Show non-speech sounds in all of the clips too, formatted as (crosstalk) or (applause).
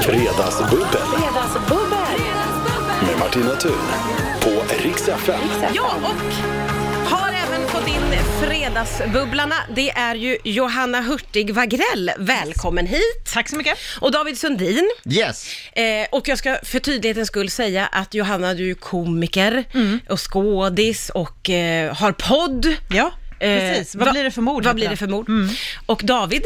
Fredagsbubbel Fredagsbubbel! med Martina Thun på Rix FM. Ja, och har även fått in fredagsbubblarna. Det är ju Johanna Hurtig Wagrell. Välkommen hit. Tack så mycket. Och David Sundin. Yes! Eh, och jag ska för tydlighetens skull säga att Johanna, du är komiker och skådis och eh, har podd. Ja, Eh, precis. Vad va- blir det för mord? Vad blir det för mord? Och David,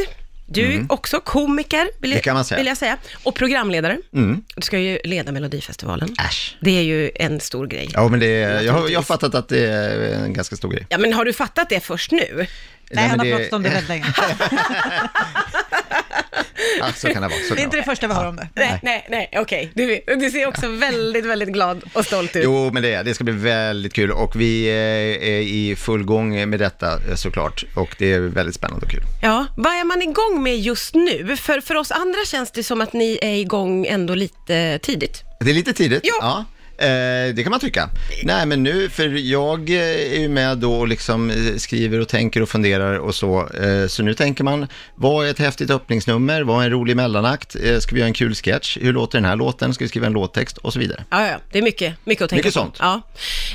du är också komiker, vill, Det kan man säga. vill jag säga. Och programledare. Du ska ju leda Melodifestivalen. Äsch. Det är ju en stor grej. Ja, men det jag, har, jag har fattat att det är en ganska stor grej. Ja, men har du fattat det först nu? Nej, han har pratat om det väldigt länge. (laughs) Ja, så kan det vara. Så Det är inte det första vi hör om det. Nej, nej, nej, okej. Du, du ser också väldigt, väldigt glad och stolt ut. Jo, men det, är- det ska bli väldigt kul och vi eh, är i full gång med detta eh, såklart och det är väldigt spännande och kul. Ja, vad är man igång med just nu? För, för oss andra känns det som att ni är igång ändå lite tidigt. Det är lite tidigt. Ja. Eh, det kan man tycka. Nej, men nu, för jag eh, är ju med då och liksom eh, skriver och tänker och funderar och så. Eh, så nu tänker man, vad är ett häftigt öppningsnummer? Vad är en rolig mellanakt? Eh, ska vi göra en kul sketch? Hur låter den här låten? Ska vi skriva en låttext? Och så vidare. Ja, ja, det är mycket, mycket att tänka Mycket på. sånt. Ja.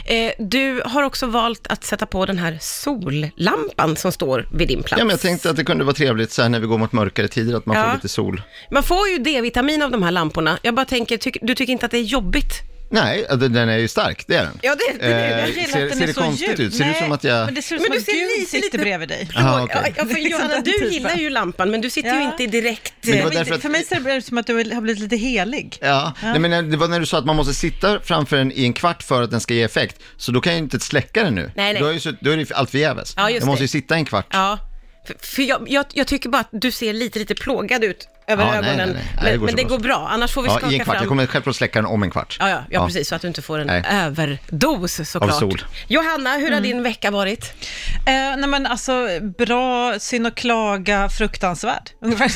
Eh, du har också valt att sätta på den här sollampan som står vid din plats. Ja, men jag tänkte att det kunde vara trevligt så här när vi går mot mörkare tider, att man Ja. får lite sol. Man får ju D-vitamin av de här lamporna. Jag bara tänker, tyck, du tycker inte att det är jobbigt? Nej, alltså, den är ju stark, det är den. Ja, det, det, Eh, Jag gillar ser- att den ser är det så konstigt djup. ut? Ser det ut som att jag- Men det ser ut Men som du att ser Gud sitter lite- bredvid dig. Jaha, okej. Ja, för (laughs) Liksom Johanna, du typen. gillar ju lampan, men du sitter ju Ja. inte direkt... Men det eh, var Men därför att- För mig ser det ut som att du har blivit lite helig. Ja, Nej, men det var när du sa att man måste sitta framför den i en kvart för att den ska ge effekt. Så då kan jag ju inte släcka den nu. Nej, nej. Då är, ju så, då är det ju allt förgäves. Ja, just jag måste det. ju sitta en kvart. Ja, för, för jag, jag, jag tycker bara att du ser lite, lite plågad ut över Ja, ögonen. nej, nej. Nej, det men går men det går bra, annars får vi Ja, skaka i en kvart. fram... Jag kommer självklart släcka den om en kvart. Ja, ja, ja, precis, så att du inte får en Nej. överdos såklart. Av sol. Johanna, hur har din vecka varit? Eh, nej men alltså, bra, synd och klaga, fruktansvärd. Ungefär.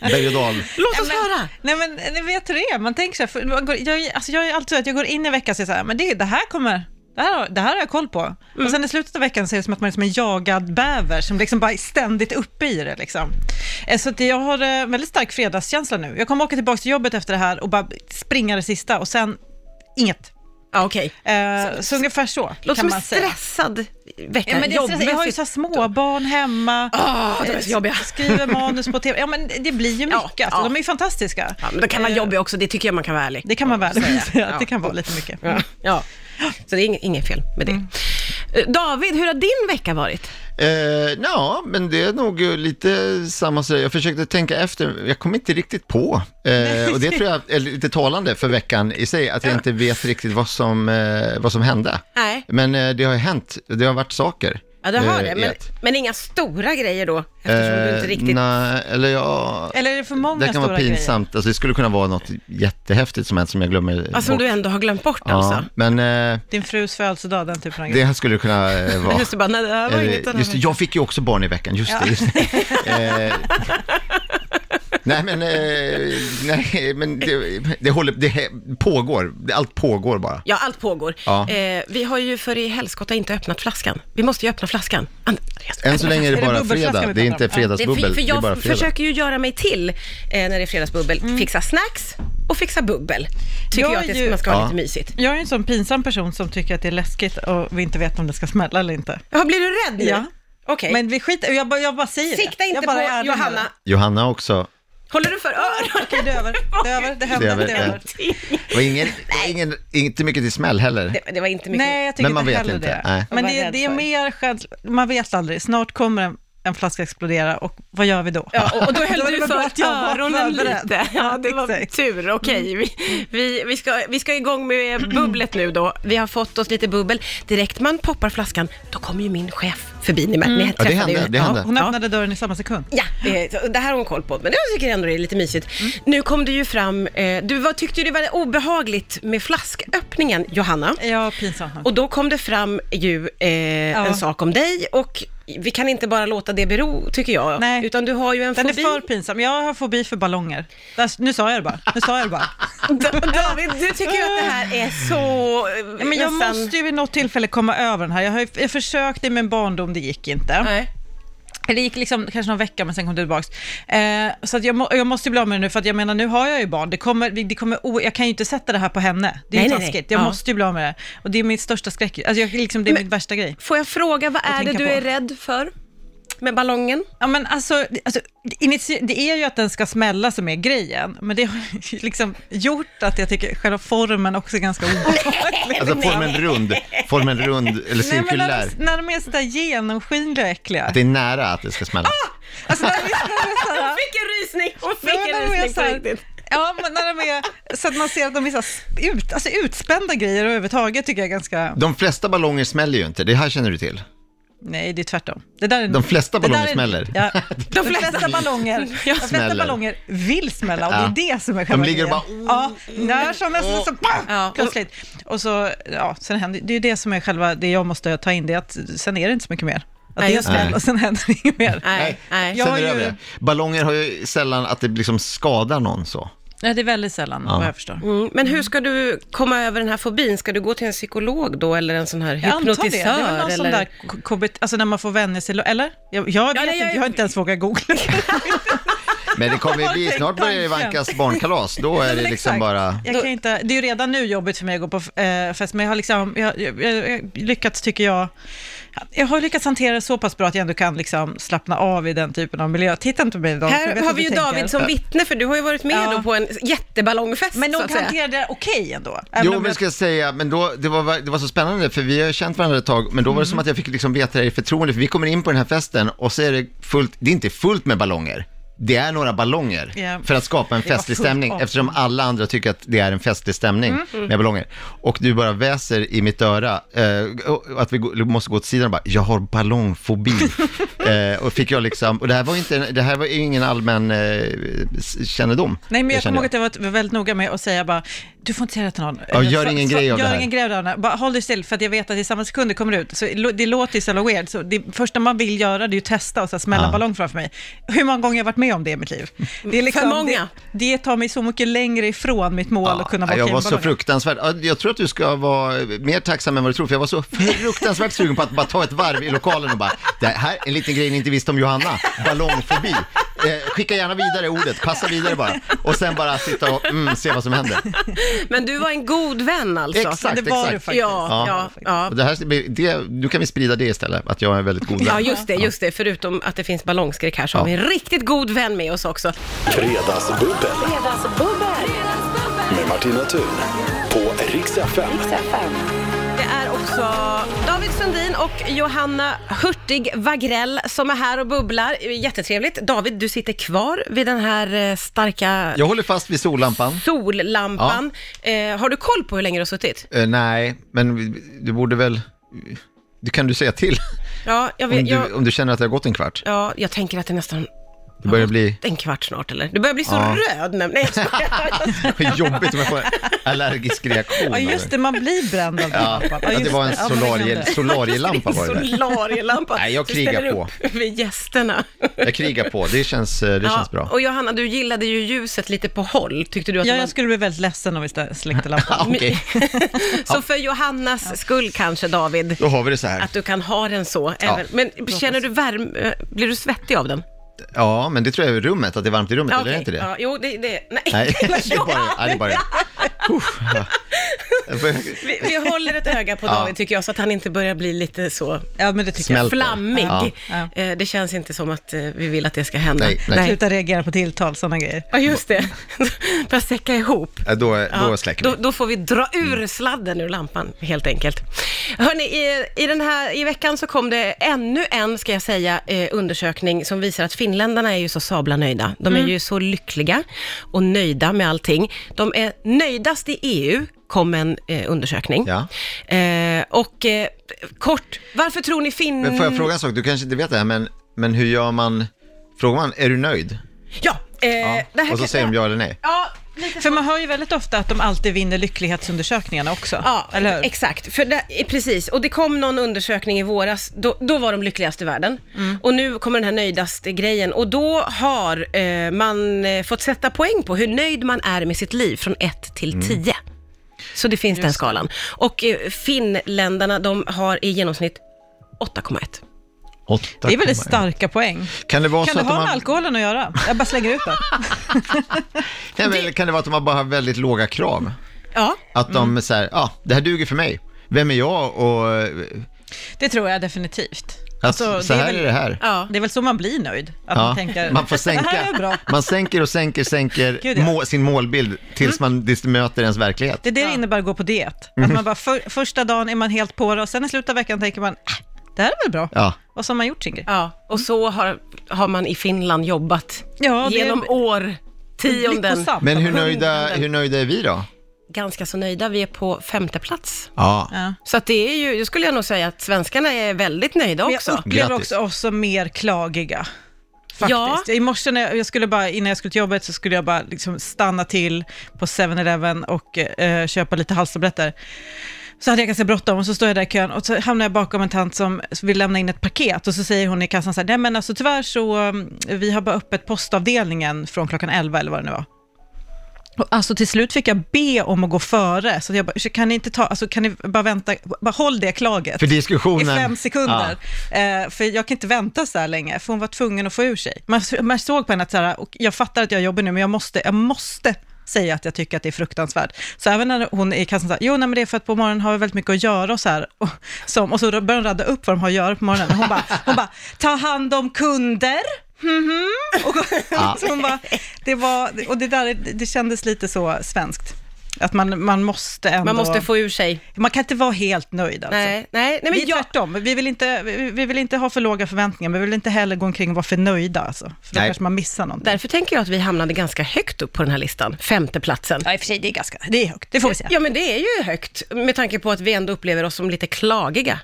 (laughs) Berg och dal. Låt oss höra! Nej men ni vet hur det är, man tänker så här, för man går, jag, alltså jag är alltid så att jag går in i veckan och säger så här, men det, det här kommer, det här, det här har jag koll på. Mm. Och sen i slutet av veckan så är det som att man är som en jagad bäver som liksom bara är ständigt uppe i det. Liksom. Eh, Så att jag har eh, väldigt stark fredagskänsla nu. Jag kommer åka tillbaka till jobbet efter det här och bara springa det sista och sen inget. Ja, okej. Eh, så, ungefär så Låter kan som en man säga. stressad vecka. Ja, men det är jag har ju så småbarn hemma, Ah, de är så jobbiga. skriver manus på tv. Ja, men det blir ju Ja, mycket. Alltså, ja. De är ju fantastiska. Ja, men då kan man Eh, jobba också, det tycker jag man kan vara ärlig. Det kan man väl säga. (laughs) Ja. Det kan vara lite mycket. Ja, ja. (laughs) Så det är inget, inget fel med det. Mm. David, hur har din vecka varit? Eh, ja, men det är nog eh, lite samma sak. Jag försökte tänka efter, jag kom inte riktigt på. Eh, och det tror jag är lite talande för veckan i sig, att jag inte vet riktigt vad som, eh, vad som hände. Nej. Men eh, det har ju hänt, det har varit saker. Ja, det har eh, det, men, ett. men inga stora grejer då, eftersom du inte riktigt... Nej, eller ja... Eller är det för många Det kan stora vara pinsamt, alltså det skulle kunna vara något jättehäftigt som hänt som jag glömmer Ja, som bort. du ändå har glömt bort Ja, alltså. men eh, grejer? Din frus födelsedag, den typen av grejer. det skulle kunna eh, (laughs) vara... Just det, bara, nej, det här var Eller, inget. just det, jag fick ju också barn i veckan, just det. Just det. (laughs) nej, men, eh, nej, men det, det, håller, det pågår, allt pågår bara. Ja, allt pågår. Ja. Eh, vi har ju för i helskotta inte öppnat flaskan. Vi måste ju öppna flaskan. Än så länge är det Är det bara fredag, det är inte. Det fredagsbubbel, fi- för det är bara jag fredag. försöker ju göra mig till eh, när det är fredagsbubbel. Fixa snacks och fixa bubbel. Tycker Jag jag, att är det, ju- man ska ha Ja. lite mysigt. Jag är en sån pinsam person som tycker att det är läskigt och vi inte vet om det ska smälla eller inte. Ja, blir du rädd nu? Ja. Okej. Men vi skiter jag, bara- jag bara säger Sikta det. inte jag bara är på Johanna. det. Johanna också, Håller du för öronen? Okej, det är över. Det är (laughs) över. Det hände. Det och ingen, ingen, inte mycket till smäll heller. Det, det var inte mycket. Nej, jag tycker Men man inte vet heller inte. det. Nej. Men det, det är mer skämt, man vet aldrig. Snart kommer en, en flaska explodera och vad gör vi då? Ja, och, och då höll (laughs) du för att jag var öronen lite. Ja, det var tur. Okej, vi, vi, vi, ska, vi ska igång med bubblet nu då. Vi har fått oss lite bubbel. Direkt man poppar flaskan, då kommer ju min chef förbi. Ni, mm. ni Ja, det träffade hände, ju- det hände. Hon Ja. öppnade dörren i samma sekund. Ja, det här har hon koll på, men jag tycker ändå det är lite mysigt. Mm. Nu kom det ju fram, eh, du var, tyckte ju det var obehagligt med flasköppningen, Johanna. Ja, pinsamt nog. Och då kom det fram ju eh, en sak om dig och vi kan inte bara låta det bero, tycker jag. Nej. Utan du har ju en Den är fobi. för pinsam. Jag har fobi för ballonger. Nu sa jag det bara. Nu sa jag det bara. (laughs) Da- David, du tycker ju att det här är så... eh, Ja, men jag nästan- måste ju vid något tillfälle komma över den här. Jag har ju jag försökte i min barndom, det gick inte. Nej. Eller det gick liksom kanske någon vecka, men sen kom det tillbaka. Eh, så jag, må, jag måste bli av med det nu, för att jag menar, nu har jag ju barn. Det kommer, det kommer, o- jag kan ju inte sätta det här på henne. Det är Nej, ju nej, nej. taskigt. Jag Ja. måste ju bli av med det. Och det är min största skräck. Alltså jag, liksom, det är Men- min värsta grej. Får jag fråga, vad är det du på. är rädd för med ballongen? Ja, men alltså, alltså, det är ju att den ska smälla som är grejen, men det har (laughs) liksom gjort att jag tycker själva formen också är ganska (laughs) obehaglig. Alltså formen rund, formen rund eller Nej, men cirkulär. när, de, när de är sådär genomskinliga och äckliga. Att det är nära att det ska smälla. Alltså, när de är, när de (laughs) Hon fick en rysning! Hon Nej, fick en när de är rysning på riktigt. Ja, men när de är, så att man ser att de är så ut, alltså utspända grejer överhuvudtaget tycker jag är ganska... De flesta ballonger smäller ju inte, det här känner du till. Nej, det är tvärtom. Det där är, De flesta ballonger är- smäller. Ja, (laughs) de, flesta, ballonger, (laughs) de flesta ballonger vill smälla och Ja. det är det som är själva ligger och grejen. Ja, där som nästan så, bam, Ja, och- plötsligt. Och så, ja, sen händer, det är ju det som är själva, det jag måste ta in, det är att sen är det inte så mycket mer. Att Nej, det är smäll och sen händer det inget mer. Nej, nej. Jag Sen har är det ju-. Ballonger har ju sällan att det liksom skadar någon så. Nej, det är väldigt sällan, Ja. vad jag förstår. Mm, men hur ska du komma över den här fobin? Ska du gå till en psykolog då, eller en sån här Jag antar det. Det hypnotisör? är väl någon sån eller? där k- KBT, alltså när man får vänja sig, eller? Jag, jag vet nej, jag- inte, jag har inte ens vågat googla. (laughs) Men det kommer har bli, snart börjar det vankas barnkalas, då är Ja, det liksom exakt. bara... Jag kan ju inte, det är ju redan nu jobbigt för mig att gå på eh, fest, men jag har, liksom, jag, jag, jag, jag lyckats, tycker jag, jag har lyckats hantera det så pass bra att jag ändå kan liksom slappna av i den typen av miljö. Titta inte på mig idag. Här har vi ju tänker. David som vittne, för du har ju varit med Ja. då på en jätteballongfest, Men säga. hanterade det okej ändå. Även Jo, men jag- ska jag säga, men då, det, var, det var så spännande, för vi har känt varandra ett tag, men då var det som att jag fick liksom veta det i förtroende, för vi kommer in på den här festen och så är det fullt, det är inte fullt med ballonger. Det är några ballonger Ja. för att skapa en festlig stämning, av. eftersom alla andra tycker att det är en festlig stämning med ballonger. Och du bara väser i mitt öra, eh, att vi måste gå till sidan och bara, jag har ballongfobi. (laughs) eh, och fick jag liksom, och det här var, inte, det här var ingen allmän eh, kännedom. Nej, men jag kommer ihåg att jag var väldigt noga med att säga bara, du får inte säga det till någon. Ja, gör ingen så- grej av det Gör här. ingen grej av det här. Bara håll dig still, för att jag vet att i samma sekund det kommer ut, så det låter ju så jävla weird, så det första man vill göra det är ju testa och så smälla Ja. ballong framför mig. Hur många gånger jag varit med om det i mitt liv? Det är liksom, För många. Det, det tar mig så mycket längre ifrån mitt mål att kunna vara jag var med så fruktansvärt, ja, jag tror att du ska vara mer tacksam än vad du tror, för jag var så fruktansvärt sugen på att bara ta ett varv i lokalen och bara, det här är en liten grej ni inte visste om Johanna, ballongfobi. Eh, skicka gärna vidare ordet, passa vidare bara. Och sen bara sitta och mm, se vad som händer. Men du var en god vän alltså? Exakt, det var exakt. du faktiskt. Ja, ja, ja. Och det här, det, nu kan vi sprida det istället, att jag är en väldigt god vän. Ja, just det, just det. Förutom att det finns ballongskräck här så har vi en riktigt god vän med oss också. Fredagsbubbel Fredagsbubbel. med Martina Thun på Rix FM. Är också David Sundin och Johanna Hurtig Wagrell som är här och bubblar. Jättetrevligt. David, du sitter kvar vid den här eh, starka Jag håller fast vid sollampan. sollampan. Eh, har du koll på hur länge du har suttit? Eh, nej, men du borde väl, det kan du säga till Ja, jag, om vet, jag, du, om du känner att det har gått en kvart. ja, jag tänker att det nästan Det börjar bli en kvart snart eller? Du börjar bli så Ja. röd. Nej, jag skojar. (laughs) jobbigt om jag får allergisk reaktion. Ja, just det, man blir bränd av Ja, lampan. ja, det var en Ja, men solarie, solarielampa var det där. Solarielampa. Nej, jag Du krigar ställer på. upp vid gästerna. Jag krigar på, det känns, eh, det känns bra. Och Johanna, du gillade ju ljuset lite på håll. Tyckte du att Ja, det var... jag skulle bli väldigt ledsen om vi stä- släckte lampan. (laughs) Okej, (laughs) Så för Johannas skull kanske, David, då har vi det så här. att du kan ha den så. Ja. Även... Men känner du värme, blir du svettig av den? Ja, men det tror jag är rummet, att det är varmt i rummet, eller är det inte det? Ja, jo, det, det, nej. Nej, (laughs) (laughs) det är bara, ja, det är bara Vi, vi håller ett öga på Ja. David tycker jag, så att han inte börjar bli lite så Ja, men det tycker jag. flammig. Ja. Ja. Eh, Det känns inte som att eh, vi vill att det ska hända. Nej, nej. Sluta reagera på tilltal, sådana grejer. Ja, just det. (laughs) Börja säcka ihop. Ja, Då, då släcker vi. då, då får vi dra ur sladden ur lampan, helt enkelt. Hörni, i, i, den här, i veckan så kom det ännu en, ska jag säga, eh, undersökning som visar att finländarna är ju så sabla nöjda. De är ju så lyckliga och nöjda med allting. De är nöjdast i EU, kom en eh, undersökning. Ja. Eh, och eh, kort, varför tror ni Finn... Men får jag fråga en sak, du kanske inte vet det här, men, men hur gör man, frågar man, är du nöjd? Ja, eh, Ja. Och så kan- säger de ja eller nej. Ja, För man hör ju väldigt ofta att de alltid vinner lycklighetsundersökningarna också. Ja, eller hur? exakt. För det, precis, och det kom någon undersökning i våras, då, då var de lyckligast i världen. Mm. Och nu kommer den här nöjdaste grejen och då har eh, man eh, fått sätta poäng på hur nöjd man är med sitt liv från 1 till 10. Så det finns den skalan. Och eh, finländarna, de har i genomsnitt 8,1. Åtta Det är väldigt starka poäng. Kan det vara Kan så det att ha med har, alkoholen att göra? Jag bara slänger ut det. (laughs) nej, men, kan det vara att de har bara har väldigt låga krav? Ja, Att de Mm. säger, ja, ah, det här duger för mig. Vem är jag och Det tror jag definitivt. Alltså, så det är här väl- är det här. ja. Det är väl så man blir nöjd. Att man tänker, man får här sänka. Man sänker och sänker, sänker (laughs) Gud, ja. Mm. må, sin målbild tills man tills det möter ens verklighet. Det är det det innebär att gå på diet. Mhm. Att man bara för, första dagen är man helt på det och sen i slutet av veckan tänker man, äh, det här är väl bra. Ja. Och så har man gjort sin grej. ja. Och så har, har man i Finland jobbat Ja, det är- genom år, tionden. Lyckosamt. Men hur nöjda, hur nöjda är vi då? Ganska så nöjda, vi är på femte plats. Ja. Ja. Så att det är ju, jag skulle jag nog säga att svenskarna är väldigt nöjda Men också. jag upplever Grattis. också oss som mer klagiga. Faktiskt. Ja. I morse när jag, jag skulle bara, innan jag skulle till jobbet så skulle jag bara liksom stanna till på 7-Eleven och eh, köpa lite halstabletter. Så hade jag ganska bråttom och så står jag där i kön och så hamnar jag bakom en tant som vill lämna in ett paket och så säger hon i kassan så här, nej men alltså tyvärr så, mm, vi har bara öppet postavdelningen från klockan 11 eller vad det nu var. Och alltså till slut fick jag be om att gå före, så jag bara, "Ursäkta, kan ni inte ta, alltså kan ni bara vänta, bara håll det klaget För i diskussionen. fem sekunder. Eh, för jag kan inte vänta så här länge, för hon var tvungen att få ur sig. Man, man såg på henne att så här, och jag fattar att jag jobbar nu, men jag måste, jag måste säga att jag tycker att det är fruktansvärt. Så även när hon är i kassan sa, jo nej, men det är för att på morgonen har vi väldigt mycket att göra och så här. Och, som, och så börjar hon radda upp vad de har att göra på morgonen. Hon bara, hon bara ta hand om kunder. Mhm. Och, så hon bara, det var, och det där, det kändes lite så svenskt. Att man, man måste ändå... Man måste få ur sig. Man kan inte vara helt nöjd alltså. Nej, nej, nej vi men är jag, tvärtom. Vi vill, inte, vi, vi vill inte ha för låga förväntningar, men vi vill inte heller gå omkring och vara för nöjda. Alltså. För då Nej. kanske man missar någonting. därför tänker jag att vi hamnade ganska högt upp på den här listan, femteplatsen. Ja, i och för sig, det är ganska, det är högt, det får vi säga. Ja, men det är ju högt, med tanke på att vi ändå upplever oss som lite klagiga.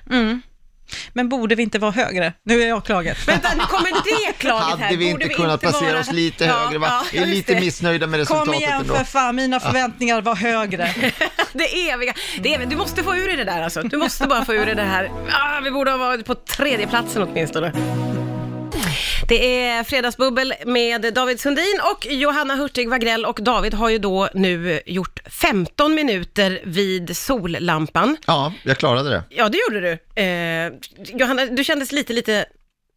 Men borde vi inte vara högre? Nu är jag klaget. (laughs) Vänta, nu kommer det klaget här. Hade vi Borde inte kunnat placera vara- oss lite Ja, högre? Va? ja, vi är lite det. missnöjda med Kom resultatet igen ändå. för fan, mina förväntningar var högre. (laughs) Det eviga. Det eviga. Du måste få ur dig det där alltså. Du måste bara få ur dig det här. Ah, vi borde ha varit på tredje platsen åtminstone. Det är Fredagsbubbel med David Sundin och Johanna Hurtig Wagrell och David har ju då nu gjort 15 minuter vid sollampan. Ja, jag klarade det. Ja, det gjorde du. Eh, Johanna, du kändes lite, lite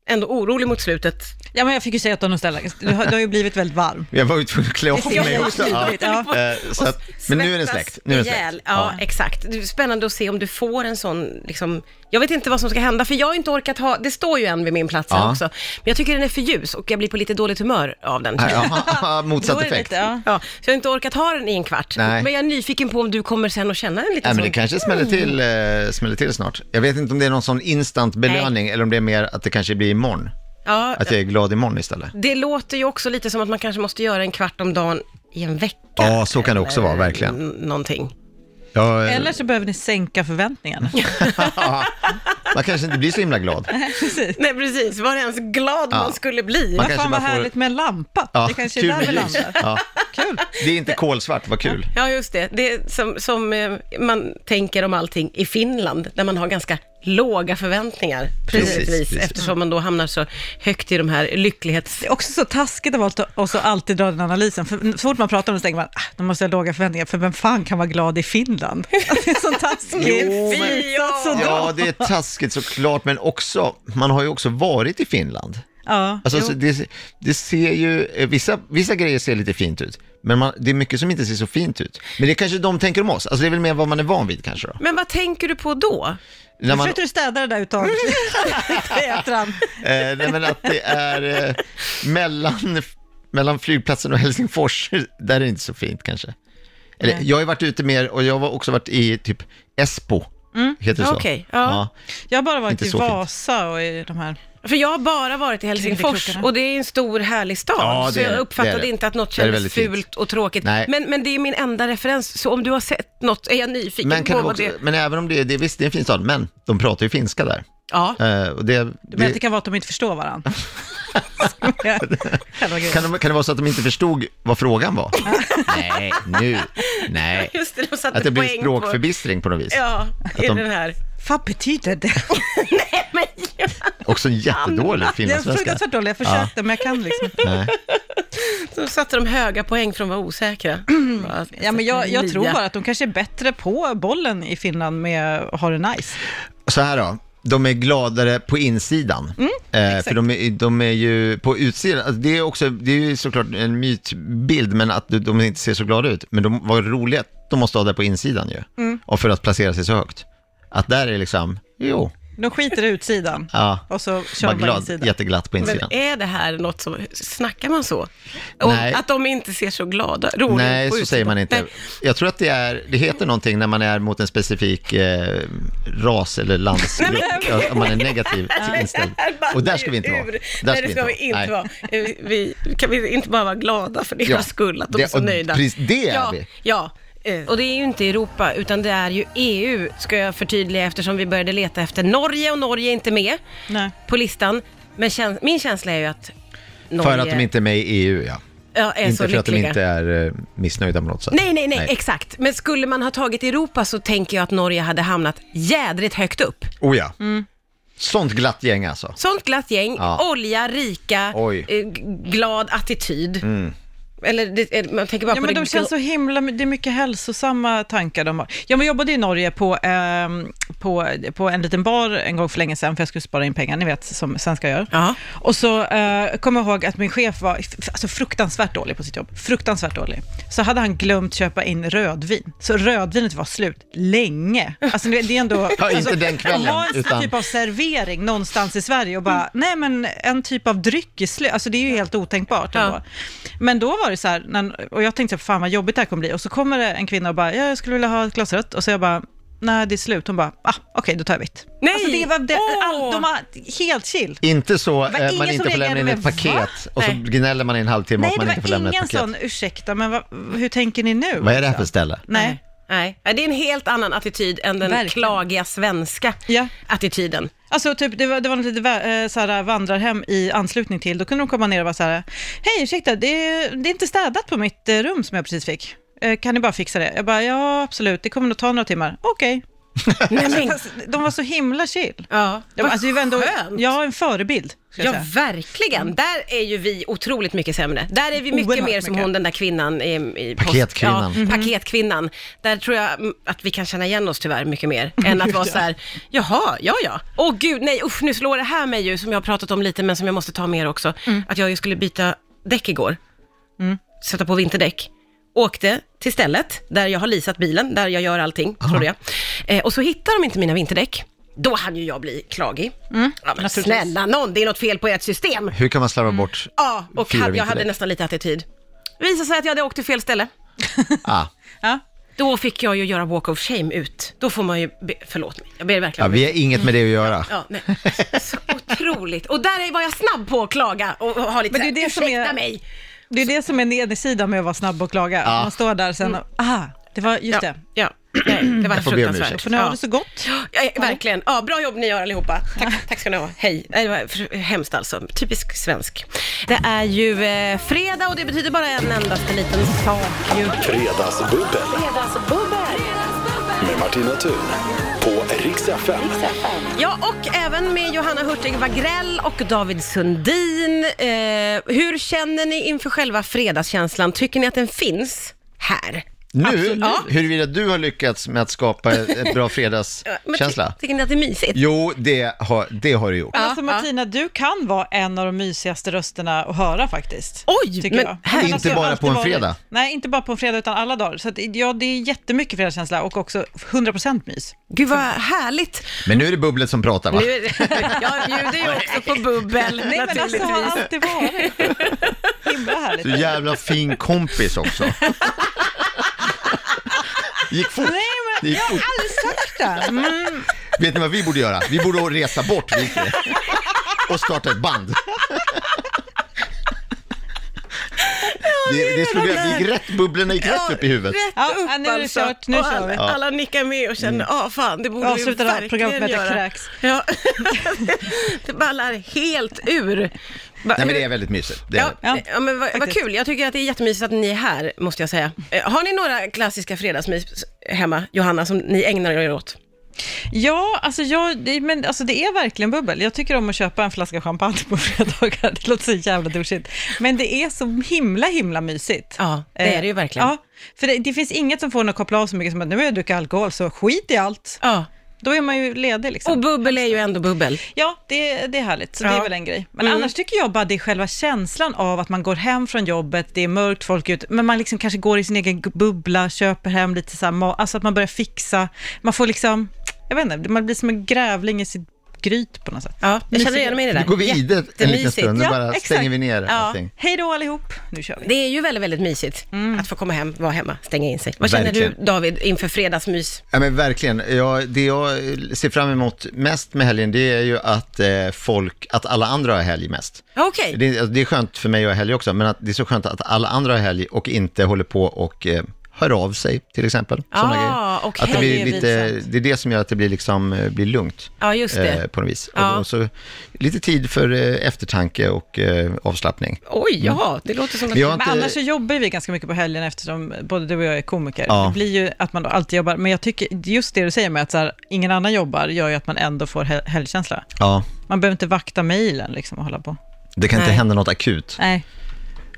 ändå orolig mot slutet. Ja, men jag fick ju säga att du ställa. Du har, du har ju blivit väldigt varm. (laughs) Jag var ju tvungen att klä av Ja, mig också. Ja. ja. Eh, Så att, men nu är den släckt. Nu är den släckt. Ja, exakt. Det är spännande att se om du får en sån, liksom, jag vet inte vad som ska hända, för jag har inte orkat ha, det står ju en vid min plats här Ja. också, men jag tycker den är för ljus och jag blir på lite dåligt humör av den. Ja, (laughs) Då motsatt är det effekt. lite, ja. Ja, så jag har inte orkat ha den i en kvart. Nej. Men jag är nyfiken på om du kommer sen att känna en liten Nej, men sån... det kanske smäller till, eh, smäller till snart. Jag vet inte om det är någon sån instant belöning eller om det är mer att det kanske blir imorgon. Ja, Att jag är glad imorgon istället. det låter ju också lite som att man kanske måste göra en kvart om dagen i en vecka. Ja, så kan det också vara, verkligen. n- Någonting. Jag, Eller så behöver ni sänka förväntningarna. (laughs) man kanske inte blir så himla glad. Precis. Nej, precis. Var ens glad Ja. man skulle bli. Man Vad kanske fan vad får- härligt med en lampa. Ja, det kanske är där vi landar. Kul. Det är inte kolsvart, vad kul. Ja, just det. Det är som, som eh, man tänker om allting i Finland, där man har ganska låga förväntningar, Precis, precis, precis. eftersom man då hamnar så högt i de här lycklighets... Det är också så taskigt av oss att- alltid dra den analysen. För så fort man pratar om det så tänker man, ah, de måste ha låga förväntningar, för vem fan kan vara glad i Finland? (laughs) Det är så taskigt. Jo, men-. Ja, det är taskigt såklart, men också, man har ju också varit i Finland. Ja, Alltså, jo. det, det ser ju, eh, vissa, vissa grejer ser lite fint ut, men man, det är mycket som inte ser så fint ut. Men det är kanske de tänker om oss, alltså det är väl mer vad man är van vid kanske då. Men vad tänker du på då? När man, försökte du städa det där uttaget. (laughs) Eh, nej, men att det är eh, mellan, mellan flygplatsen och Helsingfors, där är det inte så fint kanske. Eller, jag har ju varit ute mer, och jag har också varit i typ Esbo, heter det så? Okej, ja. Jag har bara varit Inte i. Vasa och i de här... För jag har bara varit i Helsingfors och det är en stor härlig stad. Ja, så det jag det. uppfattade Det det. inte att något Det kändes väldigt fint. fult och tråkigt. Nej. Men, men det är min enda referens, så om du har sett något är jag nyfiken Men, kan på det vad också, det... men även om det, är- det, visst det är en fin stad, men de pratar ju finska där. Ja. Eh, och det, menar att det det, kan vara att de inte förstår varandra? (laughs) Kan, de, kan det vara så att de inte förstod vad frågan var? (laughs) nej, nu, nej. (laughs) Just det, de satte Att det blir språkförbistring på något vis. Ja, i de- den här. Vad betyder det? (laughs) Nej, men... Också en jättedålig Det är finlandssvenska. fruktansvärt dåligt, jag försökte men jag kan liksom. Nej. Så satte de höga poäng för att vara osäkra. Bara (clears throat) Ja, men jag, jag tror bara att de kanske är bättre på bollen i Finland med att ha det nice. Så här då, de är gladare på insidan. eh, för de är, de är ju på utsidan, alltså det är också, det är ju såklart en mytbild, men att de- de inte ser så glada ut. Men de var roliga, de måste ha det på insidan ju. Och för att placera sig så högt. Att där är liksom, jo, De skiter i utsidan ja, och så kör bara glad, insidan. jätteglatt på Men insidan. är det här något som, snackar man så? Nej. Att de inte ser så glada, roliga Nej, på så utsidan. säger man inte. Nej. Jag tror att det är, det heter någonting när man är mot en specifik eh, ras eller landsgrupp, om man är negativt inställd. Och där ska vi inte vara. Där Nej, det ska vi inte vara. Eh, Vi, kan vi inte bara vara glada för deras Ja. skull, att de Det- är så och nöjda? precis det är ja, vi. Ja, eh, och det är ju inte Europa, utan det är ju EU, ska jag förtydliga, eftersom vi började leta efter Norge och Norge är inte med Nej. på listan. Men käns- min känsla är ju att Norge För att de inte är med i EU, ja. ja, är Inte så för att de lyckliga. inte är eh, missnöjda på något sätt. Nej, nej, nej, exakt. Men skulle man ha tagit Europa så tänker jag att Norge hade hamnat jädrigt högt upp. Oh ja. Mm. Sånt glatt gäng alltså. Sånt glatt gäng, Ja. olja, rika, Oj. eh, glad attityd. Mm. Eller det, eh, man tänker bara Ja, på men det de känns så himla, det är mycket hälsosamma tankar de har. Jag jobbade i Norge på, ehm, på, på en liten bar en gång för länge sedan, för jag skulle spara in pengar, ni vet, som svenskar gör. Ja. Och så eh, kommer jag ihåg att min chef var alltså, fruktansvärt dålig på sitt jobb. Fruktansvärt dålig. Så hade han glömt köpa in rödvin. Så rödvinet var slut länge. Alltså det är ändå... (laughs) Ja, inte alltså, den kvällen, Ha en utan- typ av servering någonstans i Sverige och bara, nej men en typ av dryck är slut. Alltså det är ju helt otänkbart Ja. Men då var det så här, när, och jag tänkte, fan vad jobbigt det här kommer bli. Och så kommer det en kvinna och bara, ja, jag skulle vilja ha ett glas rött. Och så jag bara, nej det är slut. Hon bara, ah, okej då tar jag vitt. Nej! Alltså det var, det, Åh! all, de var helt chill. Inte så, var eh, man ingen inte får lämna in ett paket "Va?" och så Nej. gnäller man i en halvtimme Nej, att man det inte får var lämna ingen ett paket. sån, ursäkta, men vad, hur tänker ni nu? Vad är det här för ställe? Nej. Nej, det är en helt annan attityd än den Verkligen. klagiga svenska Ja. attityden. Alltså typ, det var, det var något litet eh, så här, vandrarhem i anslutning till, då kunde de komma ner och vara så här, hej ursäkta, det är, det är inte städat på mitt eh, rum som jag precis fick. Eh, Kan ni bara fixa det? Jag bara, ja absolut, det kommer nog ta några timmar. Okej. Nej, men, Fast De var så himla chill. ja, Ja, vad alltså, det var ändå, skönt. ja, en förebild. Ja, säga. verkligen. Där är ju vi otroligt mycket sämre. Där är vi mycket Oerhört mer som mycket. hon, den där kvinnan i, i post- Paketkvinnan. Ja, paketkvinnan. Där tror jag mm, att vi kan känna igen oss tyvärr mycket mer, (laughs) än att vara så här, jaha, ja, ja. Åh gud, nej, usch, nu slår det här mig ju, som jag har pratat om lite, men som jag måste ta mer också, att jag ju skulle byta däck igår. Sätta på vinterdäck. Åkte till stället där jag har leasat bilen, där jag gör allting, trodde jag. Eh, och så hittar de inte mina vinterdäck. Då hann ju jag bli klagig. ja, men naturligtvis. snälla någon, det är något fel på ert system. Hur kan man slarva bort? Ja, och Fyra hade, jag hade nästan lite attityd. Det visade sig att jag hade åkt till fel ställe. (laughs) Ah. Ja. Då fick jag ju göra walk of shame ut. Då får man ju, be, förlåt mig, jag ber Ja, verkligen om vi har inget med det att göra. Ja, nej. Så otroligt. Och där var jag snabb på att klaga och, och ha lite Men det är det här, som är- ursäkta mig. Det är det som är nedsidan med att vara snabb och klaga. Ja. Man står där sen och, aha, det var just Ja, det. ja. Nej, det var fruktansvärt. För nu har Ja. det så gott. Ja, verkligen. Ja, bra jobb ni gör allihopa. (laughs) Tack, tack ska ni ha. Hej. Det var hemskt alltså. Typisk svensk. Det är ju eh, fredag och det betyder bara en endaste liten sak ju. Fredagsbubbel med Martina Thun på Rix FM. Ja, och även med Johanna Hurtig Wagrell och David Sundin. Eh, hur känner ni inför själva fredagskänslan? Tycker ni att den finns här? Nu, Absolut. huruvida du har lyckats med att skapa ett bra (laughs) Men fredagskänsla? ty- Tycker ni att det är mysigt? Jo, det har, det har du gjort. Ja, alltså Martina, du kan vara en av de mysigaste rösterna att höra faktiskt. Oj, tycker men jag. här- Men Inte har bara på en varit- fredag. Nej, inte bara på en fredag utan alla dagar. Så att, ja, det är jättemycket fredagskänsla och också 100% mys. Gud vad härligt. Men nu är det bubblet som pratar va? Nu är det, (laughs) jag bjuder ju också på bubbel Nej, men alltså har naturligtvis. alltid varit. (laughs) Himla härligt. Så jävla fin kompis också. Gick fort. Nej, Det men gick jag har fort. aldrig sagt det. Mm. Vet ni vad vi borde göra? Vi borde resa bort vi tre. och starta ett band. Det, det, det gick rätt, bubblorna gick rätt upp i huvudet. Rätt upp ja, nu är det alltså. kört, nu och kör alla, vi. alla nickar med och känner, ja fan det borde Avsluta vi det här verkligen programmet med göra. kräks. Ja. (laughs) det ballar helt ur. Nej men det är väldigt mysigt. Det är, Ja, Ja, ja, men vad, vad kul. Jag tycker att det är jättemysigt att ni är här, måste jag säga. Eh, Har ni några klassiska fredagsmys hemma, Johanna, som ni ägnar er åt? Ja, alltså, jag, det, men, alltså det är verkligen bubbel. Jag tycker om att köpa en flaska champagne på (laughs) fredagar. Det låter så jävla douchigt. Men det är så himla, himla mysigt. Ja, det är det ju verkligen. Ja, för det, det finns inget som får en att koppla av så mycket som att nu har jag druckit alkohol, så skit i allt. Ja. Då är man ju ledig liksom. Och bubbel är ju ändå bubbel. Ja, det, det är härligt, så Ja. det är väl en grej. Men Mm. annars tycker jag bara det är själva känslan av att man går hem från jobbet, det är mörkt, folk är ute, men man liksom kanske går i sin egen bubbla, köper hem lite så här, alltså att man börjar fixa, man får liksom, jag vet inte, man blir som en grävling i sitt gryt på något sätt. Ja, jag känner igen mig i det där. Nu går vi i det en liten stund, nu Ja, bara exakt. stänger vi ner Ja. allting. Hej då allihop, nu kör vi. Det är ju väldigt, väldigt mysigt Mm. att få komma hem, vara hemma, stänga in sig. Vad känner Verkligen. du David inför fredagsmys? Ja men verkligen. Ja, det jag ser fram emot mest med helgen, det är ju att eh, folk, att alla andra har helg mest. Okej, Det, alltså, det är skönt för mig att ha helg också, men att det är så skönt att alla andra har helg och inte håller på och eh, hör av sig till exempel. Ah, okej. Att det, blir Det är lite, det är det som gör att det blir, liksom, eh, blir lugnt. ja just det. Eh, på något vis. Ja. Och, och så lite tid för eh, eftertanke och eh, avslappning. Oj, jaha, det låter som att... Men inte- annars så jobbar vi ganska mycket på helgen eftersom både du och jag är komiker. Ja. Det blir ju att man då alltid jobbar, men jag tycker just det du säger med att så här, ingen annan jobbar gör ju att man ändå får hel- helgkänsla. Ja, Man behöver inte vakta mejlen liksom och hålla på. det kan inte Nej. hända något akut. Nej.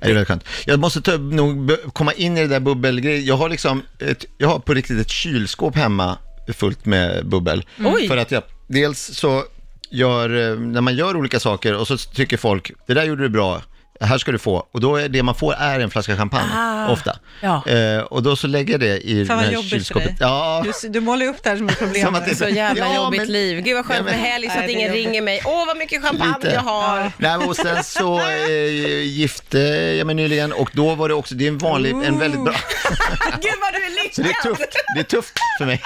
Det är väldigt skönt. Jag måste ta, nog komma in i det där bubbelgrejen. Jag har liksom, ett, jag har på riktigt ett kylskåp hemma fullt med bubbel. Oj. För att jag, dels så gör, eh, när man gör olika saker och så tycker folk, det där gjorde du bra, här ska du få. Och då är det man får är en flaska champagne, Ah, ofta. ja. Eh, och då så lägger jag det i Fan det kylskåpet. Ja, Du, du målar upp det här som ett problem. (laughs) Som att det är Så jävla Ja, jobbigt men- liv. Gud vad skönt Nej, men- med helg så att ingen ringer mig. Åh, vad mycket champagne Lite. jag har. Nej, och sen så (laughs) eh, gifte jag mig nyligen och då var det också, det är en vanlig, en väldigt bra, (laughs) Gud vad du är lyckad. Så det är tufft, det är tufft för mig.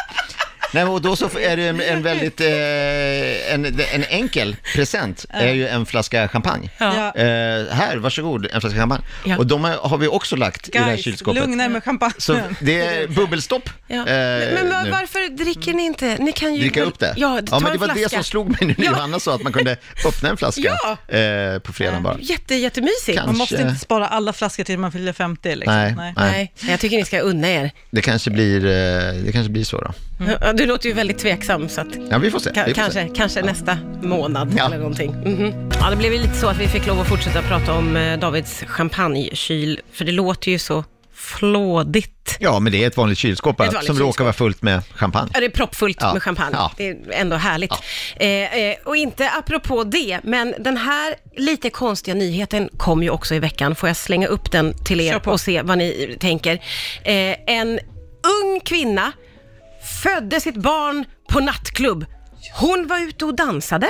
Nej, och då så är det en, en väldigt, eh, en, en enkel present, är ju en flaska champagne. Ja. Eh, här, varsågod, en flaska champagne. Ja. Och de har vi också lagt i det här Guys, kylskåpet. lugna er med champagne. Så det är (laughs) bubbelstopp Ja. eh, men men nu. varför dricker ni inte? Ni kan ju... Dricka upp det? Ja, ta men en det var det som slog mig nu när Ja. Johanna sa att man kunde öppna en flaska Ja. eh, på fredagen bara. Jätte, jättemysigt. Kan- Man måste Kanske- inte spara alla flaskor till man fyller 50. Liksom. Nej, Nej. nej. Nej, jag tycker ni ska unna er. Det kanske blir, eh, det kanske blir så då. Ja, Du låter ju väldigt tveksam, så att Ja, vi får se. ka- vi får kanske, se. kanske nästa månad Ja. eller någonting. Mhm. Ja, det blev ju lite så att vi fick lov att fortsätta prata om eh, Davids champagnekyl, för det låter ju så flådigt. Ja, men det är ett vanligt kylskåp bara, Ett vanligt som kylskåp. råkar vara fullt med champagne. Ja, det är proppfullt Ja. med champagne. Ja. Det är ändå härligt. Eh, eh, och inte apropå det, men den här lite konstiga nyheten kom ju också i veckan. Får jag slänga upp den till er och se vad ni tänker. Eh, en ung kvinna födde sitt barn på nattklubb. Hon var ute och dansade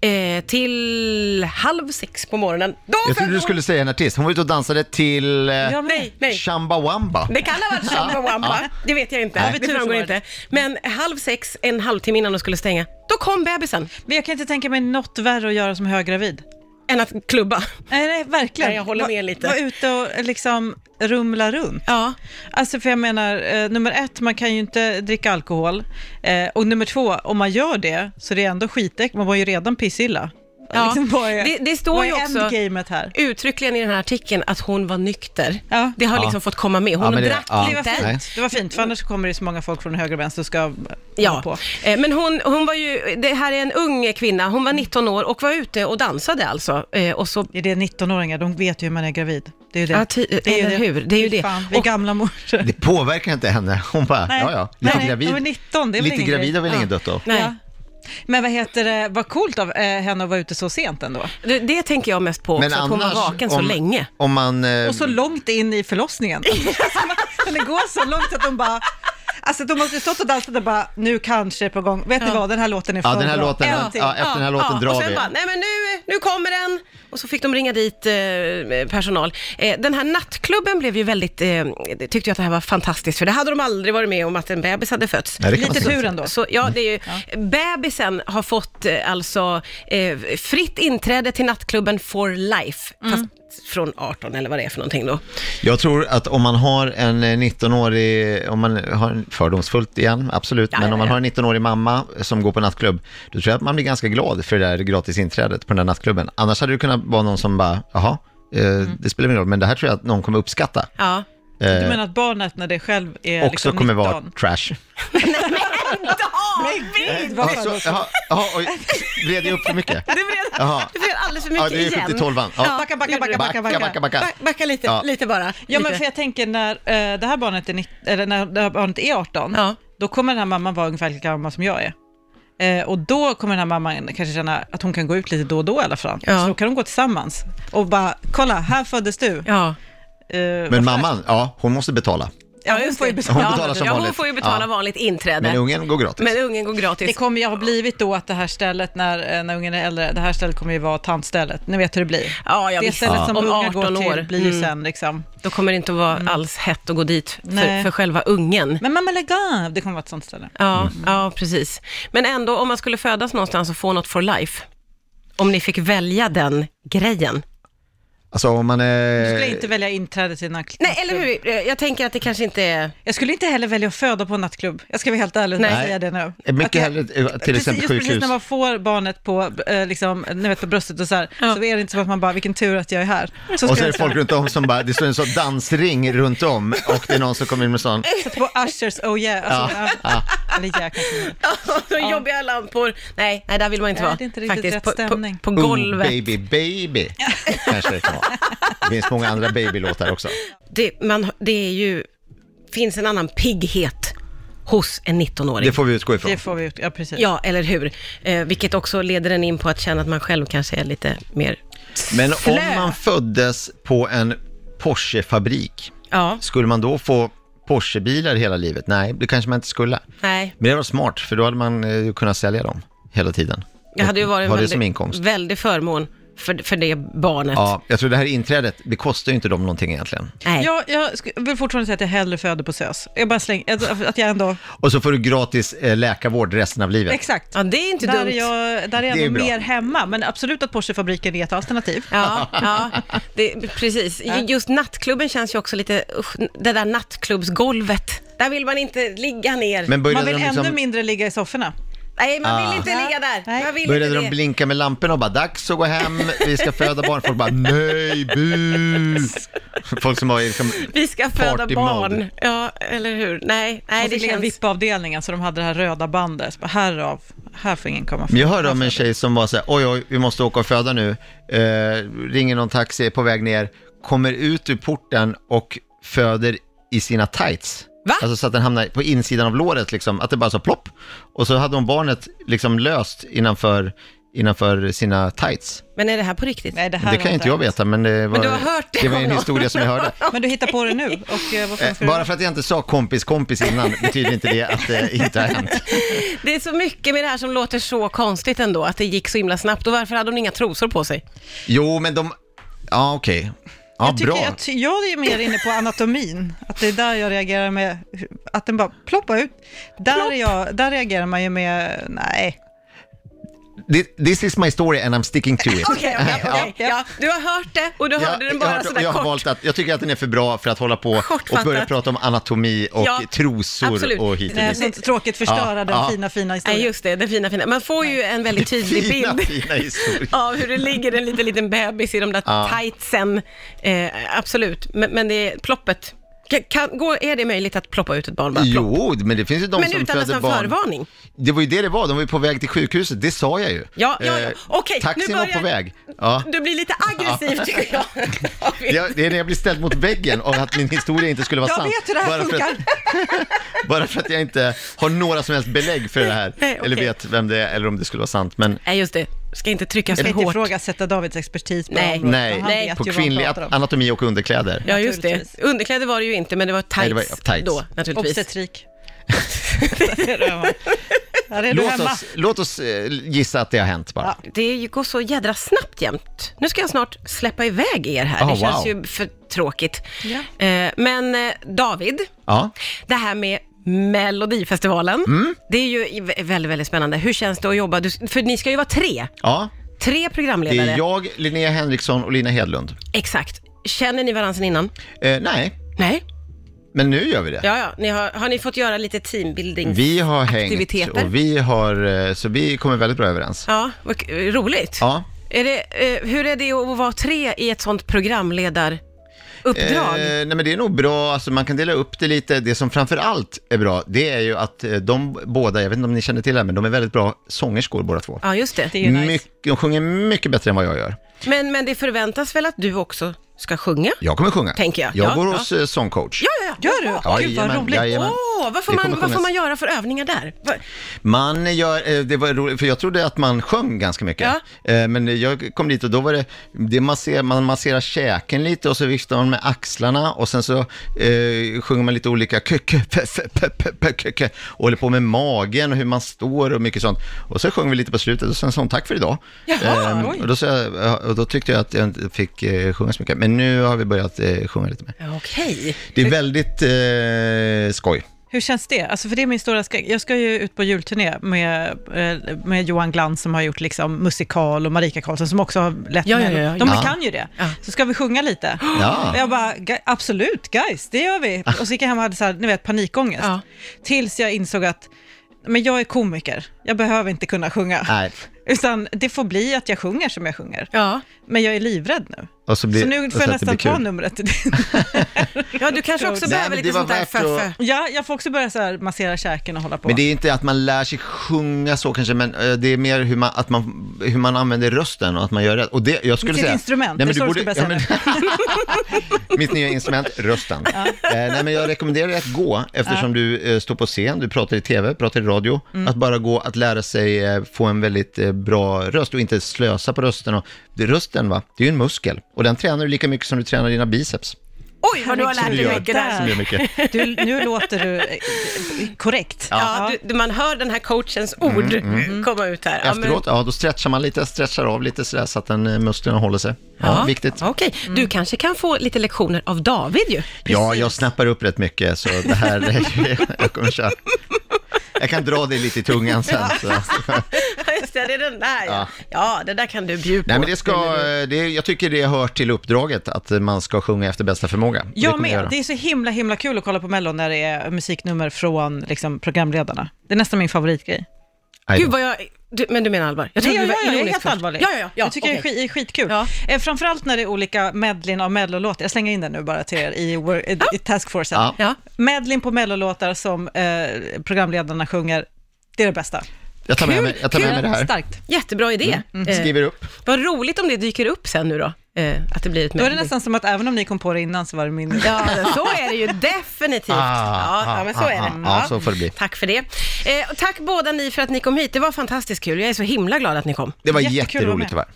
eh, till halv sex på morgonen. Då Jag födde trodde du hon- skulle säga en artist. Hon var ute och dansade till eh, Ja, Nej, nej. Chambawamba. Det kan ha varit Chumbawamba, det vet jag inte. Nej. Det Tur så framgår inte. det. Men halv sex, en halvtimme innan de skulle stänga, då kom bebisen. Men jag kan inte tänka mig något värre att göra som höggravid. Än att klubba. Nej, nej verkligen. Nej, jag håller med lite. Var ute och liksom rumla runt. Ja, Alltså för jag menar, eh, nummer ett, man kan ju inte dricka alkohol. Eh, och nummer två, om man gör det så det är ändå skitäck, man var ju redan pissilla. Ja. Liksom, vad är, Det- det står vad ju också- uttryckligen i den här artikeln att hon var nykter. Ja. Det har Ja. liksom fått komma med. Hon Ja, men det- drack ja. Det var fint, det var fint för annars kommer det så många folk från höger och vänster och ska Ja, på. eh, men hon, hon var ju, det här är en ung kvinna, hon var 19 år och var ute och dansade alltså. Eh, Och så, Det är det 19-åringar, de vet ju hur man är gravid. Det är ju det. ja, ty, det är ju eller hur, det är ju det. Fan, vi är Och, gamla morsor. Det påverkar inte henne. Hon bara, Nej. ja ja, lite Nej, gravid. de är 19, det är väl lite gravid har väl ingen dött då? nej, Ja. Men vad heter det, vad coolt av eh, henne att vara ute så sent ändå. det, det tänker jag mest på också, att hon var vaken så om, länge. Om man... Eh, Och så långt in i förlossningen. (laughs) Men det går så långt att de bara, alltså de måste stått och dansat och bara, nu kanske är på gång. Vet ni vad, den här låten är för Ja, den här bra. låten, En ja, ja, efter den här låten drar och sen vi. Bara, nej men nu, nu kommer den. Och så fick de ringa dit eh, personal. Eh, den här nattklubben blev ju väldigt, eh, tyckte jag att det här var fantastiskt, för det hade de aldrig varit med om att en bebis hade fötts. Nej, det kan man Lite säga. tur ändå. Så, ja, det är ju, Bebisen har fått eh, alltså eh, fritt inträde till nattklubben for life, Mm. fast från 18 eller vad det är för någonting då. Jag tror att om man har en eh, 19-årig, om man har en fördomsfullt igen, absolut, Ja, men om man har en 19-årig mamma som går på nattklubb, då tror jag att man blir ganska glad för det där gratisinträdet på den där nattklubben. Annars hade det kunnat vara någon som bara, jaha, eh, Mm. det spelar ingen roll, men det här tror jag att någon kommer uppskatta. Ja. Eh, Du menar att barnet när det själv är också liksom kommer 19? vara trash. (laughs) David! Vad Ja, fan så, då? jaha, jaha, oj, vred jag upp för mycket? (laughs) Blev, Jaha. det blev alldeles för Ja, mycket det är igen. 70 12 ja. Backa, backa, backa, backa, Backa, backa. backa, backa. Back- Backa lite, Ja. lite bara. Ja, men lite. för jag tänker när eh, det här barnet är, nitt- eller när det här barnet är 18, Ja. då kommer den här mamman vara ungefär lika gammal som jag är. Eh, och då kommer den här mamman kanske känna att hon kan gå ut lite då och då i alla fall. Ja. Så då kan de gå tillsammans och bara, kolla, här föddes du. Ja. Eh, Men mamman, ja, hon måste betala. Ja, hon får ju betala. Hon betalar som ja, hon vanligt. får ju betala Ja. vanligt inträde. Men ungen går gratis. Men ungen går gratis. Det kommer ju ha blivit då att det här stället, när, eh, när ungen är äldre, det här stället kommer ju vara tantstället. Ni vet hur det blir. ja, ja, det visst. stället som Om unga 18 går till år. blir ju Mm. sen liksom, Då kommer det inte att vara alls hett att gå dit för, för själva ungen. men mamma lägg av, det kommer vara ett sånt ställe. Ja, ja, precis. Men ändå, om man skulle födas någonstans och få något for life, om ni fick välja den grejen. Alltså om man Du är... skulle inte välja inträde till en nattklubb. Nej, eller hur? Eh, Jag tänker att det kanske inte är... Jag skulle inte heller välja att föda på en nattklubb. Jag ska vara helt ärlig och Nej. säga det nu. Mycket jag- hellre eh, till precis, exempel just precis sjukhus. när man får barnet på, eh, liksom, ni vet, på bröstet och så här, Ja. så är det inte som att man bara, vilken tur att jag är här. Så Och så är det folk runt om som bara, det står en sån dansring runt om och det är någon som kommer in med sån, sätta på Ushers Oh Yeah. Alltså, ja. Eller yeah, kanske. Så jobbiga lampor. Nej, nej, där vill man inte Nej, vara. det är inte riktigt rätt på, stämning. På, på Ung golvet. baby baby, kanske det kan vara. Det finns många andra babylåtar också. Det, man, det är ju, finns en annan pigghet hos en 19-åring. Det får vi utgå ifrån. Det får vi ut, ja precis. Ja, eller hur? Eh, vilket också leder en in på att känna att man själv kanske är lite mer Men om man föddes på en Porsche-fabrik, Ja, skulle man då få Porsche-bilar hela livet? Nej, det kanske man inte skulle. nej. Men det var smart, för då hade man eh, kunnat sälja dem hela tiden. Det hade ju varit en Ha det som väldigt, inkomst. väldig förmån för, för det barnet. Ja, jag tror det här inträdet, det kostar ju inte dem någonting egentligen. Nej. Jag, jag sk- vill fortfarande säga att jag hellre föder på SÖS. Jag bara slänger, att- att jag ändå, Och så får du gratis eh, läkarvård resten av livet. exakt. Ja, det är inte Där dumt. är jag, där är jag Det är bra. mer hemma, men absolut att Porschefabriken är ett alternativ. Ja, ja det, precis. Just nattklubben känns ju också lite, usch, det där nattklubbsgolvet. Där vill man inte ligga ner. Men Man vill de, liksom, ännu mindre ligga i sofforna. Nej, man vill Ah. inte ligga där. Nej. Man vill började inte de det. blinka med lamporna och bara dags att gå hem, vi ska föda barn. Folk bara nej, bu! Folk som har liksom, Vi ska föda Party barn. mode. Ja, eller hur? Nej, nej De det fick ligga i känns... VIP-avdelningen, så de hade det här röda bandet. Så bara, Härav, här får ingen komma Men jag hörde om en tjej som var så här, oj oj, vi måste åka och föda nu, eh, ringer någon taxi, är på väg ner, kommer ut ur porten och föder i sina tights. Va? Alltså så att den hamnar på insidan av låret, liksom, att det bara så plopp. Och så hade hon barnet liksom löst innanför, innanför sina tights. Men är det här på riktigt? Nej, det här Det kan inte jag veta, men det var, du har hört det det var en historia som jag hörde. (laughs) Men du hittar på det nu, och eh, Eh, Bara för att jag inte sa kompis kompis innan betyder inte det att det inte har hänt. (laughs) Det är så mycket med det här som låter så konstigt ändå, att det gick så himla snabbt. Och varför hade hon inga trosor på sig? Jo, men de... Ja, okej. Ja, jag, tycker, bra. ty- jag är mer inne på anatomin, att det är där jag reagerar med, att den bara ploppar ut. Där, är jag, där reagerar man ju med, nej. Thi- This is my story and I'm sticking to it. (laughs) Okej, okej, (laughs) okej. Ja. Ja, du har hört det och du Jag, hörde den bara har hört- sådär jag har kort. valt att, jag tycker att den är för bra för att hålla på och börja prata om anatomi och Ja, trosor absolut. och hit och dit. sånt tråkigt förstöra Ja, den ja. fina, fina historien. Nej, just det, den fina, fina. Man får ju en väldigt tydlig Fina, bild fina (laughs) av hur det ligger en liten, liten bebis i de där Ja. tightsen. Eh, absolut, men, men det är ploppet. Kan, kan, går, är det möjligt att ploppa ut ett barn bara? Plopp. Jo, men det finns ju de Men som utan föder nästan barn. förvarning. Det var ju det det var, de var ju på väg till sjukhuset, det sa jag ju. Ja, ja, ja. Eh, Okej, nu Taxin var börjar- på väg. Ja. Du blir lite aggressiv tycker jag. (laughs) Det, det är när jag blir ställd mot väggen och att min historia inte skulle vara Jag sann. vet hur det här bara för, att, (laughs) bara för att jag inte har några som helst belägg för det här. Nej, okej. Eller vet vem det är, eller om det skulle vara sant. Men Nej, just det. Ska inte tryckas Jag för ska inte hårt. ifrågasätta Davids expertis på Nej. nej, Nej. på kvinnlig anatomi och underkläder. Ja, just det. Underkläder var det ju inte, men det var tights, Nej, det var tights. då, naturligtvis. Obstetrik. (laughs) Låt oss, låt oss eh, gissa att det har hänt bara. Ja. Det går så jädra snabbt jämt. Nu ska jag snart släppa iväg er här. Oh, det känns wow. ju för tråkigt. Ja. Eh, men eh, David, Ja. det här med Melodifestivalen, Mm. det är ju vä- väldigt, väldigt spännande. Hur känns det att jobba? Du, för ni ska ju vara tre. ja, Tre det programledare. är jag, Linnea Henriksson och Lina Hedlund. Exakt. Känner ni varandra sedan innan? Eh, nej, Nej? men nu gör vi det. Ja, ja. Ni har, har ni fått göra lite teambuilding? Vi har hängt och vi har, eh, så vi kommer väldigt bra överens. Ja, roligt. Ja. Är det, eh, hur är det att vara tre i ett sånt programledaruppdrag? Eh, nej men det är nog bra, alltså man kan dela upp det lite. Det som framför allt är bra, det är ju att eh, de båda, jag vet inte om ni känner till det här, men de är väldigt bra sångerskor båda två. Ja, just det. Det är ju nice. Mycket, de sjunger mycket bättre än vad jag gör. Men, men det förväntas väl att du också ska sjunga. Jag kommer sjunga. Tänker jag. Jag Ja, går ja. hos eh, sångcoach. Ja, ja, ja. Gör du? Ja, Gud vad jajamän, roligt. jajamän. Åh, vad får, Det man, kommer vad får sjungas. man göra för övningar där? Va- Man gör, eh, det var roligt, för jag trodde att man sjöng ganska mycket. Eh, Men jag kom dit och då var det, det man, ser, man masserar käken lite och så viftar man med axlarna och sen så eh, sjunger man lite olika kö, kö, pe, pe, pe, pe, pe, kö, kö, och håller på med magen och hur man står och mycket sånt. Och så sjöng vi lite på slutet och sen sa hon tack för idag. Jaha, Ehm, oj. och, då, sa jag, och då tyckte jag att jag inte fick eh, sjunga så mycket. Men nu har vi börjat eh, sjunga lite mer. Okej. Det är väldigt eh, skoj. Hur känns det? Alltså för det är min stora skräck. Jag ska ju ut på julturné med, eh, med Johan Glans som har gjort liksom musikal och Marika Karlsson som också har lett Ja, ja, ja, De ja. kan ju det. Ja. Så ska vi sjunga lite. Ja. Jag bara, "Ga- absolut guys, det gör vi. Och så gick jag hem och hade så här, ni vet, panikångest. Ja. Tills jag insåg att men jag är komiker, jag behöver inte kunna sjunga. Nej. Utan det får bli att jag sjunger som jag sjunger. Ja. Men jag är livrädd nu. Och så, blir, så nu får jag att det nästan ta numret. (laughs) ja, du kanske också Nej, behöver men lite det var sånt där värt att- föffe. ja, jag får också börja så här massera käken och hålla på. Men det är inte att man lär sig sjunga så kanske, men eh, det är mer hur man, att man, hur man använder rösten och att man gör rätt. Och det, jag skulle Sitt säga... instrument, Nej, det är men så du ska börja men- (laughs) Mitt nya instrument, rösten. Eh, nej, men jag rekommenderar dig att gå, eftersom du eh, står på scen, du pratar i tv, pratar i radio, Mm. att bara gå att lära sig eh, få en väldigt eh, bra röst och inte slösa på rösten. Och, det, rösten, va, det är ju en muskel och den tränar du lika mycket som du tränar dina biceps. Oj, vad du har lärt dig mycket där. mycket. Du, nu låter du eh, korrekt. Ja, du, du, man hör den här coachens ord komma ut här. Ja, Efteråt, ja, då stretchar man lite, stretchar av lite sådär så att den, eh, musklerna håller sig. Ja, viktigt. Okej, du kanske kan få lite lektioner av David ju. Ja, jag snappar upp rätt mycket, så det här, (laughs) jag kommer köra. Jag kan dra det lite i tungan sen. Så. Just det, det är den där ja. Ja. Ja, det där kan du bjuda på. Nej, men det ska, det, jag tycker det hör till uppdraget att man ska sjunga efter bästa förmåga. Det Jag kommer med. göra. Det är så himla, himla kul att kolla på Mello när det är musiknummer från liksom, programledarna. Det är nästan min favoritgrej. Gud vad jag... Du, men du menar allvar? Jag Nej, trodde ja, du ja, var jag är ironisk helt först. allvarlig. Ja, ja, ja. ja jag tycker okej. det är skit- är skitkul. Ja. Eh, framförallt när det är olika medlin av mellolåtar. Jag slänger in den nu bara till er i, wor- i, i taskforcen. Ja. Ja. Medlin på mellolåtar som eh, programledarna sjunger, det är det bästa. Jag tar med Kul, mig, jag tar med mig det här. Starkt. Jättebra idé. Eh, Skriver upp. vad roligt om det dyker upp sen nu då, eh, att det blir ett Då är det nästan som att även om ni kom på det innan så var det min. Ja, så är det ju definitivt. Ah, ja, ja, men så är det. ah, ah, så får det bli. Tack för det. Eh, och tack båda ni för att ni kom hit. Det var fantastiskt kul. Jag är så himla glad att ni kom. Det var jätteroligt tyvärr.